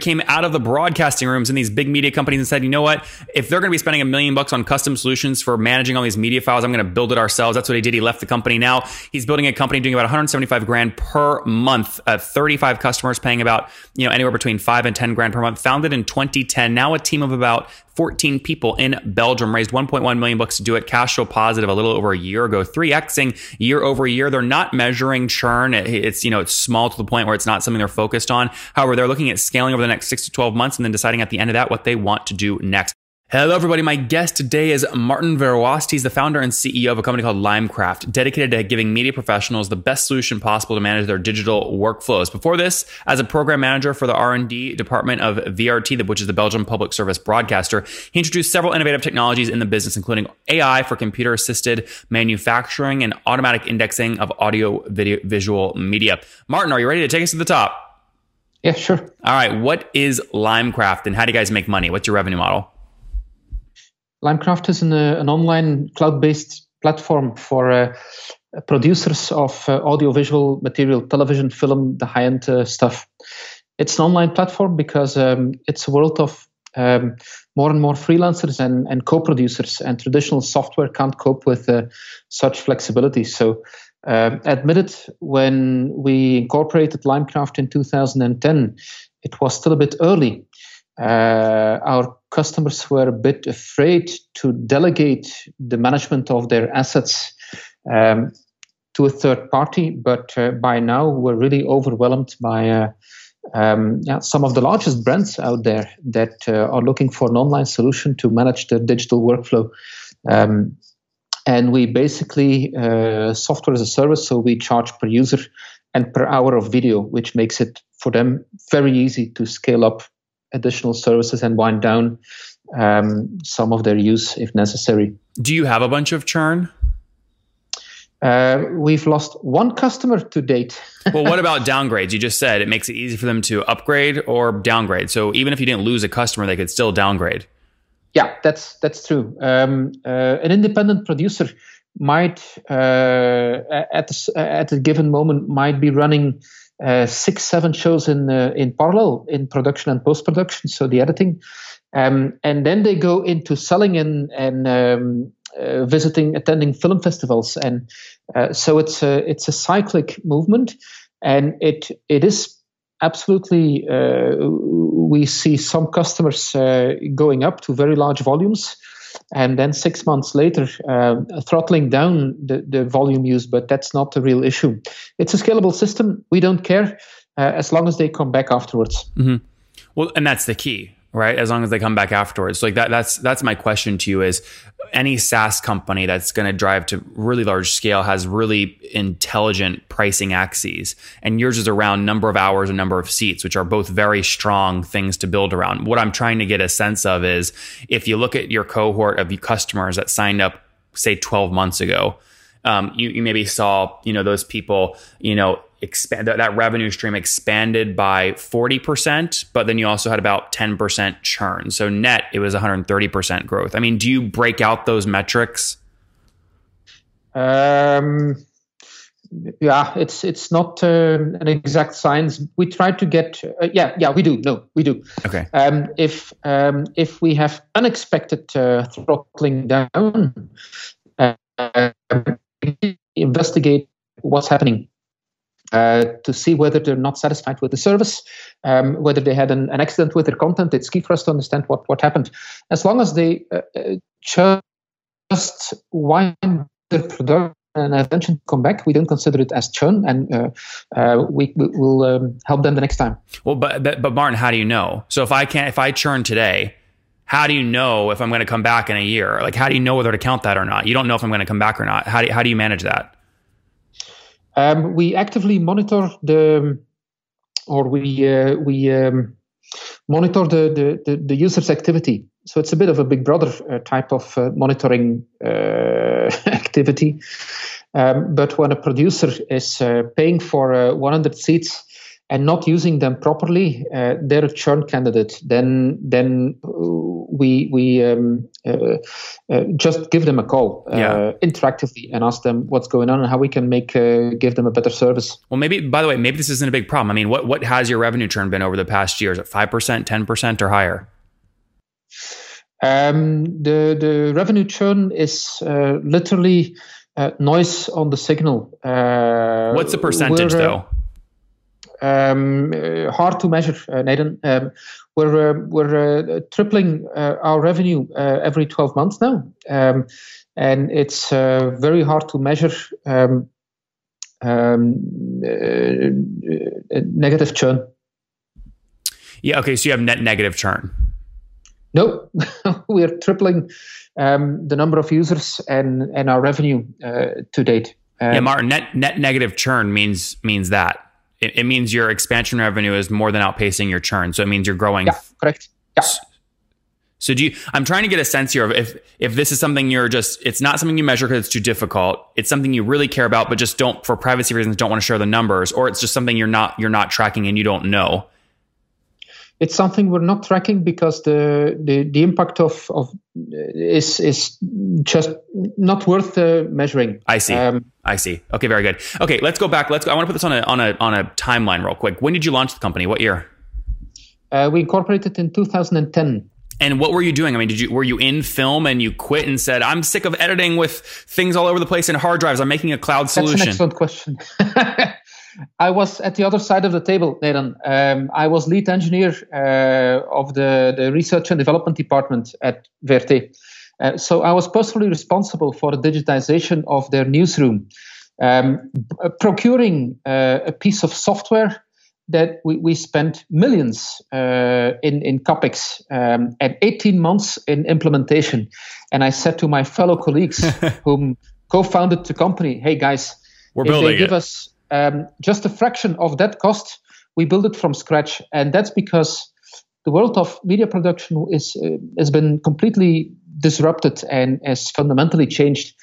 came out of the broadcasting rooms in these big media companies and said, you know what? If they're going to be spending a million bucks on custom solutions for managing all these media files, I'm going to build it ourselves. That's what he did. He left the company. Now he's building a company doing about 175 grand per month, uh, 35 customers paying about, you know, anywhere between five and 10 grand per month. Founded in 2010. Now a team of about 14 people in Belgium raised 1.1 million bucks to do it. Cash flow positive a little over a year ago, 3xing year over year. They're not measuring churn. It's, you know, it's small to the point where it's not something they're focused on. However, they're looking at scaling over the next six to 12 months and then deciding at the end of that what they want to do next. Hello, everybody. My guest today is Martin Verwaest. He's the founder and CEO of a company called Limecraft, dedicated to giving media professionals the best solution possible to manage their digital workflows. Before this, as a program manager for the R&D department of VRT, which is the Belgian public service broadcaster, he introduced several innovative technologies in the business, including AI for computer-assisted manufacturing and automatic indexing of audio, video, visual media. Martin, are you ready to take us to the top? Yeah, sure. All right. What is Limecraft and how do you guys make money? What's your revenue model? Limecraft is an, uh, an online cloud-based platform for uh, producers of uh, audiovisual material, television, film, the high-end uh, stuff. It's an online platform because um, it's a world of um, more and more freelancers and, and co-producers, and traditional software can't cope with uh, such flexibility. So, uh, admitted when we incorporated Limecraft in 2010, it was still a bit early. Our customers were a bit afraid to delegate the management of their assets um, to a third party, but uh, by now we're really overwhelmed by uh, um, yeah, some of the largest brands out there that uh, are looking for an online solution to manage their digital workflow. Um, and we basically uh, software as a service, so we charge per user and per hour of video, which makes it for them very easy to scale up additional services and wind down um, some of their use if necessary. Do you have a bunch of churn? Uh, we've lost one customer to date. well, what about downgrades? You just said it makes it easy for them to upgrade or downgrade. So even if you didn't lose a customer, they could still downgrade. Yeah, that's that's true. Um, uh, an independent producer might, uh, at the, at a given moment, might be running uh, six, seven shows in uh, in parallel in production and post production, so the editing, um, and then they go into selling and and um, uh, visiting, attending film festivals, and uh, so it's a it's a cyclic movement, and it it is absolutely uh, we see some customers going up to very large volumes and then six months later uh, throttling down the, the volume use but that's not the real issue. It's a scalable system. We don't care uh, as long as they come back afterwards. Mm-hmm. well and that's the key right? As long as they come back afterwards. So like that that's that's my question to you is any SaaS company that's going to drive to really large scale has really intelligent pricing axes. And yours is around number of hours and number of seats which are both very strong things to build around. What i'm trying to get a sense of is if you look at your cohort of customers that signed up say 12 months ago um, you, you maybe saw you know those people you know expand that, that revenue stream expanded by 40%, but then you also had about 10% churn. So net, it was 130% growth. I mean, do you break out those metrics? Um, yeah, it's it's not uh, an exact science. We try to get uh, yeah yeah we do no we do. Okay. Um, if um, if we have unexpected uh, throttling down, uh, investigate what's happening uh, to see whether they're not satisfied with the service, um, whether they had an, an, accident with their content. It's key for us to understand what, what happened. As long as they uh, uh just wind their production and eventually come back, we don't consider it as churn, and uh, uh, we, we, will um, help them the next time. Well, but, but but Martin, how do you know? So if I can't, if I churn today, how do you know if I'm going to come back in a year? Like, how do you know whether to count that or not? You don't know if I'm going to come back or not. How do how do you manage that? Um, we actively monitor the, or we uh, we um, monitor the, the, the the user's activity. So it's a bit of a Big Brother uh, type of uh, monitoring uh, activity. Um, but when a producer is uh, paying for uh, 100 seats and not using them properly, they're a churn candidate. Then then we we um, uh, uh, just give them a call uh, Yeah. interactively and ask them what's going on and how we can make uh, give them a better service. Well, maybe by the way, maybe this isn't a big problem. I mean, what what has your revenue churn been over the past year? Is it five percent, ten percent, or higher? Um, the the revenue churn is uh, literally uh, noise on the signal. Uh, What's the percentage uh, though? Um, uh, hard to measure, uh, Nathan. Um, we're uh, we're uh, tripling uh, our revenue uh, every 12 months now, um, and it's uh, very hard to measure um, um, negative churn. Yeah. Okay. So you have net negative churn. No, we are tripling um, the number of users and and our revenue uh, to date. Um, yeah, Martin. Net net negative churn means means that it, it means your expansion revenue is more than outpacing your churn. So it means you're growing. yeah, correct. Yeah. So do you? I'm trying to get a sense here of if if this is something you're just. It's not something you measure because it's too difficult. It's something you really care about, but just don't for privacy reasons don't want to share the numbers, or it's just something you're not you're not tracking and you don't know. It's something we're not tracking because the the, the impact of of is is just not worth uh, measuring. I see. Um, I see. Okay, very good. Okay, let's go back. Let's. Go. I want to put this on a on a on a timeline real quick. When did you launch the company? What year? uh, we incorporated in 2010. And what were you doing? I mean, did you were you in film and you quit and said, "I'm sick of editing with things all over the place in hard drives. I'm making a cloud That's an solution." excellent question. I was at the other side of the table, Nathan. Um, I was lead engineer uh, of the, the research and development department at VRT. Uh, so I was personally responsible for the digitization of their newsroom, um, b- procuring uh, a piece of software that we, we spent millions uh, in, in CAPEX um, and 18 months in implementation. And I said to my fellow colleagues whom co-founded the company, hey guys, We're if they give it. us um, just a fraction of that cost, we build it from scratch. And that's because the world of media production is uh, has been completely disrupted and has fundamentally changed.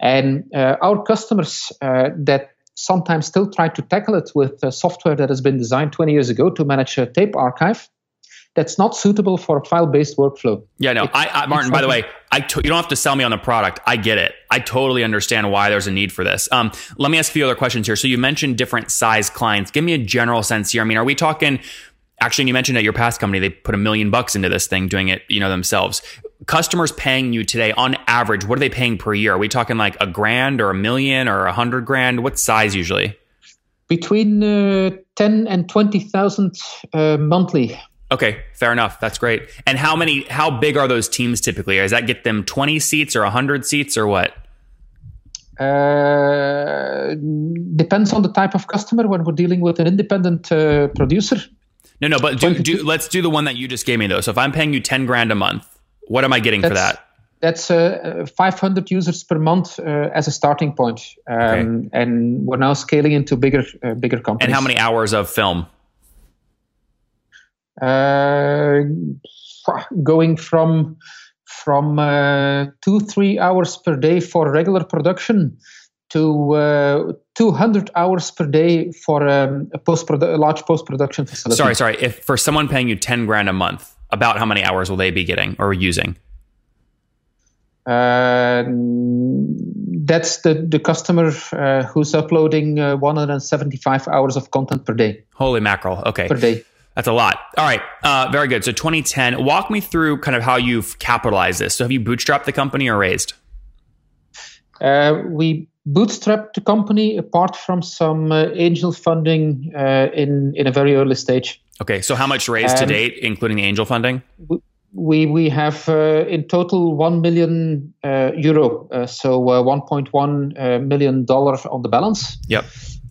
And uh, our customers uh, that sometimes still try to tackle it with software that has been designed 20 years ago to manage a tape archive, that's not suitable for a file-based workflow. Yeah, no, I, I Martin. By the way, I to, you don't have to sell me on the product. I get it. I totally understand why there's a need for this. Um, let me ask a few other questions here. So you mentioned different size clients. Give me a general sense here. I mean, are we talking? Actually, you mentioned at your past company they put a million bucks into this thing, doing it, you know, themselves. Customers paying you today, on average, what are they paying per year? Are we talking like a grand or a million or a hundred grand? What size usually? Between uh, 10 and 20,000 uh, monthly. Okay, fair enough. That's great. And how many? How big are those teams typically? Does that get them twenty seats or hundred seats or what? Uh, depends on the type of customer. When we're dealing with an independent uh, producer, No, no, but do, do, let's do the one that you just gave me though. So if I'm paying you ten grand a month, what am I getting for that? that's uh, 500 users per month uh, as a starting point. Um, And we're now scaling into bigger, uh, bigger companies. And how many hours of film? Uh, going from from uh, two three hours per day for regular production to uh, 200 hours per day for um, a post a large post production facility. Sorry, sorry. If for someone paying you ten grand a month, about how many hours will they be getting or using? Uh, that's the the customer uh, who's uploading uh, 175 hours of content per day. Holy mackerel! Okay, Per day. That's a lot. All right, uh, very good. So 2010. Walk me through kind of how you've capitalized this. So have you bootstrapped the company or raised? Uh, we bootstrapped the company apart from some uh, angel funding uh, in in a very early stage. Okay, so how much raised to Um, date, including the angel funding? We we have uh, in total one million uh, euro, uh, so uh, 1.1 uh, million dollar on the balance. Yep.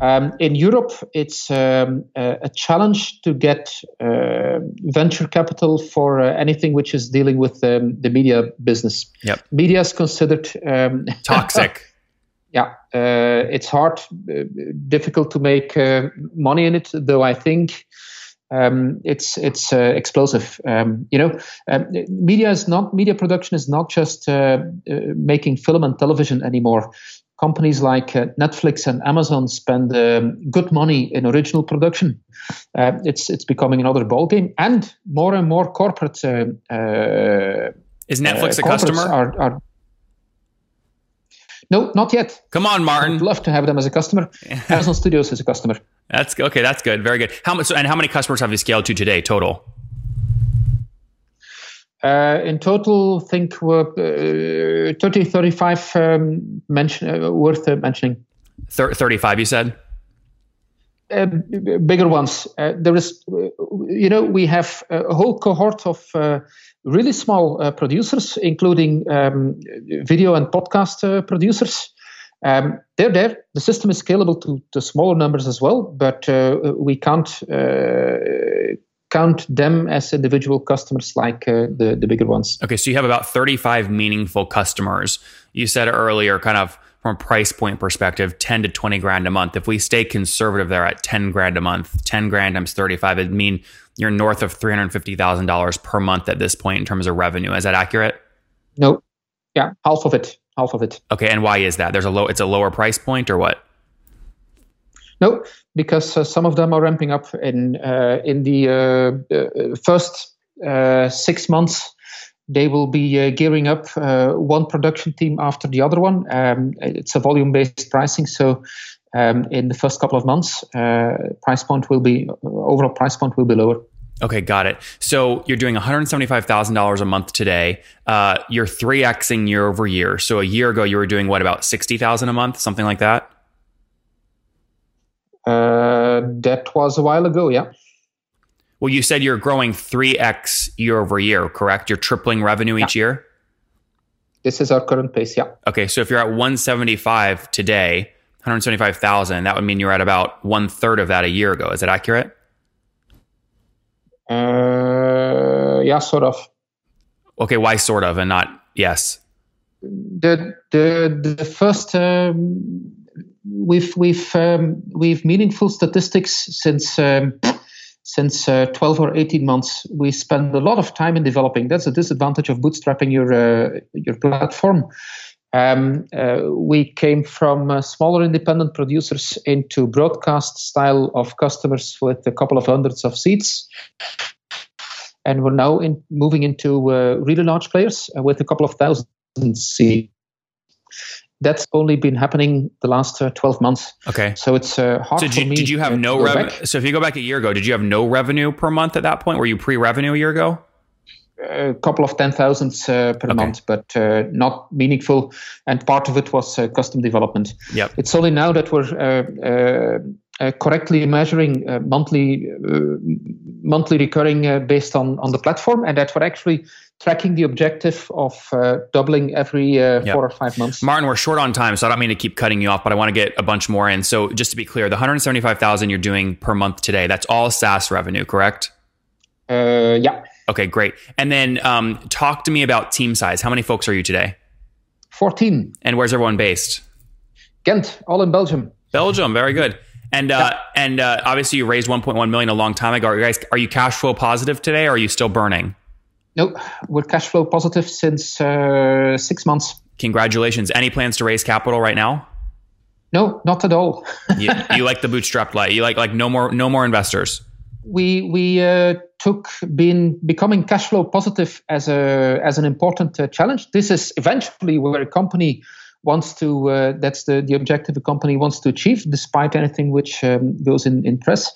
Um, in Europe, it's um, a, a challenge to get uh, venture capital for uh, anything which is dealing with um, the media business. Yep. Media is considered um, Toxic. yeah, uh, it's hard, uh, difficult to make uh, money in it. Though I think um, it's it's uh, explosive. Um, you know, um, media is not media production is not just uh, uh, making film and television anymore. Companies like uh, Netflix and Amazon spend um, good money in original production, uh, it's it's becoming another ballgame, and more and more corporate. Uh, uh Is Netflix a customer? Are, are, no, not yet. Come on, Martin. I'd love to have them as a customer. Amazon Studios is a customer. That's okay. That's good. Very good. How much? And how many customers have you scaled to today total? Uh, in total, I think we're uh, 30, 35 um, mention, uh, worth uh, mentioning. 35, you said? Uh, bigger ones. Uh, there is, you know, we have a whole cohort of really small producers, including um, video and podcast producers. Um, they're there. The system is scalable to, to smaller numbers as well, but we can't count them as individual customers like uh, the, the bigger ones. Okay, so you have about 35 meaningful customers. You said earlier, kind of from a price point perspective, 10 to 20 grand a month. If we stay conservative there at 10 grand a month, 10 grand times 35, it'd mean you're north of $350,000 per month at this point in terms of revenue. Is that accurate? No. Yeah, half of it. Half of it. Okay, and why is that? There's a low it's a lower price point or what? No, because uh, some of them are ramping up in uh, in the uh, uh first uh, six months. They will be uh, gearing up one production team after the other one. Um, it's a volume-based pricing, so um, in the first couple of months, price point will be overall price point will be lower. Okay, got it. So you're doing $175,000 a month today. Uh, you're 3xing year over year. So a year ago, you were doing what, about 60,000 a month, something like that? Uh, that was a while ago, yeah. Well, you said you're growing 3x year over year, correct? You're tripling revenue each year? This is our current pace, yeah. Okay, so if you're at 175 today, 175,000, that would mean you're at about one third of that a year ago. Is that accurate? Uh, yeah, sort of. Okay, why sort of and not yes? The the the first um, we've we've um, we've meaningful statistics since um, since uh, 12 or 18 months. We spend a lot of time in developing. That's a disadvantage of bootstrapping your uh, your platform. Um, uh, we came from uh, smaller independent producers into broadcast style of customers with a couple of hundreds of seats. And we're now in, moving into uh, really large players with a couple of thousand seats that's only been happening the last uh, 12 months. Okay. So it's uh, hard so did you, for me. Did you have no revenue? So if you go back a year ago, did you have no revenue per month at that point? Were you pre-revenue a year ago? A couple of ten thousands uh, per okay. month, but uh, not meaningful. And part of it was uh, custom development. Yep. It's only now that we're uh, uh, correctly measuring uh, monthly monthly recurring based on on the platform, and that we're actually tracking the objective of uh, doubling every uh, yep. four or five months. Martin, we're short on time, so I don't mean to keep cutting you off, but I want to get a bunch more in. So just to be clear, the 175,000 you're doing per month today, that's all SaaS revenue, correct? Uh, yeah. Okay, great. And then um, talk to me about team size. How many folks are you today? 14. And where's everyone based? Ghent, all in Belgium. Belgium, very good. And uh, yeah. and uh, obviously you raised 1.1 million a long time ago. Are you guys are you cash flow positive today or are you still burning? No, we're cash flow positive since uh, six months. Congratulations. Any plans to raise capital right now? No, not at all. you, you, like the bootstrap light. You like like no more no more investors. We we uh, took being becoming cash flow positive as a as an important uh, challenge. This is eventually where a company wants to. Uh, that's the the objective a company wants to achieve, despite anything which um, goes in in press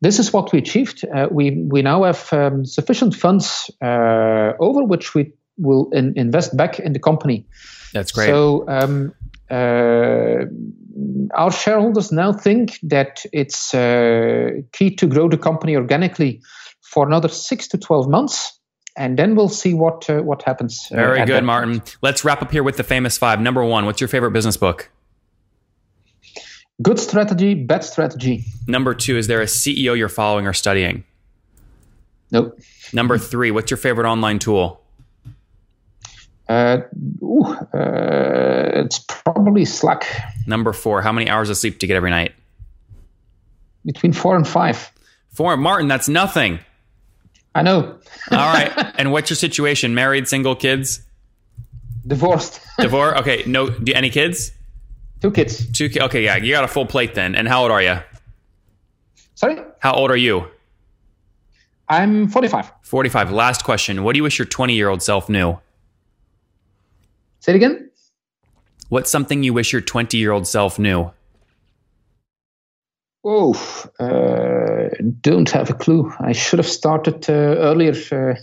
this is what we achieved. Uh, we we now have um, sufficient funds uh, over which we will in, invest back in the company. That's great. So um, uh, our shareholders now think that it's uh, key to grow the company organically for another six to twelve months. And then we'll see what uh, what happens. Uh, Very good, Martin. Let's wrap up here with the famous five. Number one, what's your favorite business book? Good strategy, bad strategy. Number two, is there a CEO you're following or studying? Nope. Number three, what's your favorite online tool? Uh, ooh, uh, it's probably Slack. Number four, how many hours of sleep do you get every night? Between four and five. Four, Martin, that's nothing. I know. All right. And what's your situation? Married, single, kids? Divorced. Divorce? Okay. No. Do, any kids? Two kids. Two. ki- Okay, yeah, you got a full plate then. And how old are you? Sorry, How old are you? I'm 45. 45. Last question. What do you wish your 20 year old self knew? Say it again. What's something you wish your 20 year old self knew? Oh, uh, don't have a clue. I should have started uh, earlier. Uh,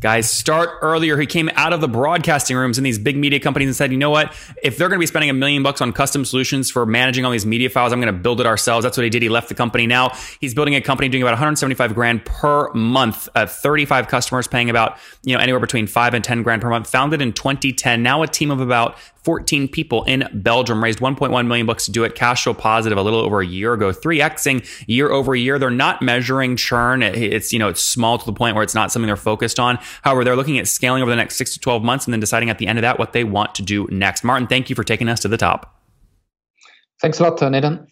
Guys, start earlier. He came out of the broadcasting rooms in these big media companies and said, you know what? If they're going to be spending a million bucks on custom solutions for managing all these media files, I'm going to build it ourselves. That's what he did. He left the company. Now he's building a company doing about 175 grand per month, uh, 35 customers paying about, you know, anywhere between five and 10 grand per month. Founded in 2010. Now a team of about 14 people in Belgium raised 1.1 million bucks to do it. Cash flow positive a little over a year ago, 3xing year over year. They're not measuring churn. It's, you know, it's small to the point where it's not something they're focused on. However, they're looking at scaling over the next six to 12 months and then deciding at the end of that what they want to do next. Martin, thank you for taking us to the top. thanks a lot, uh, Nathan.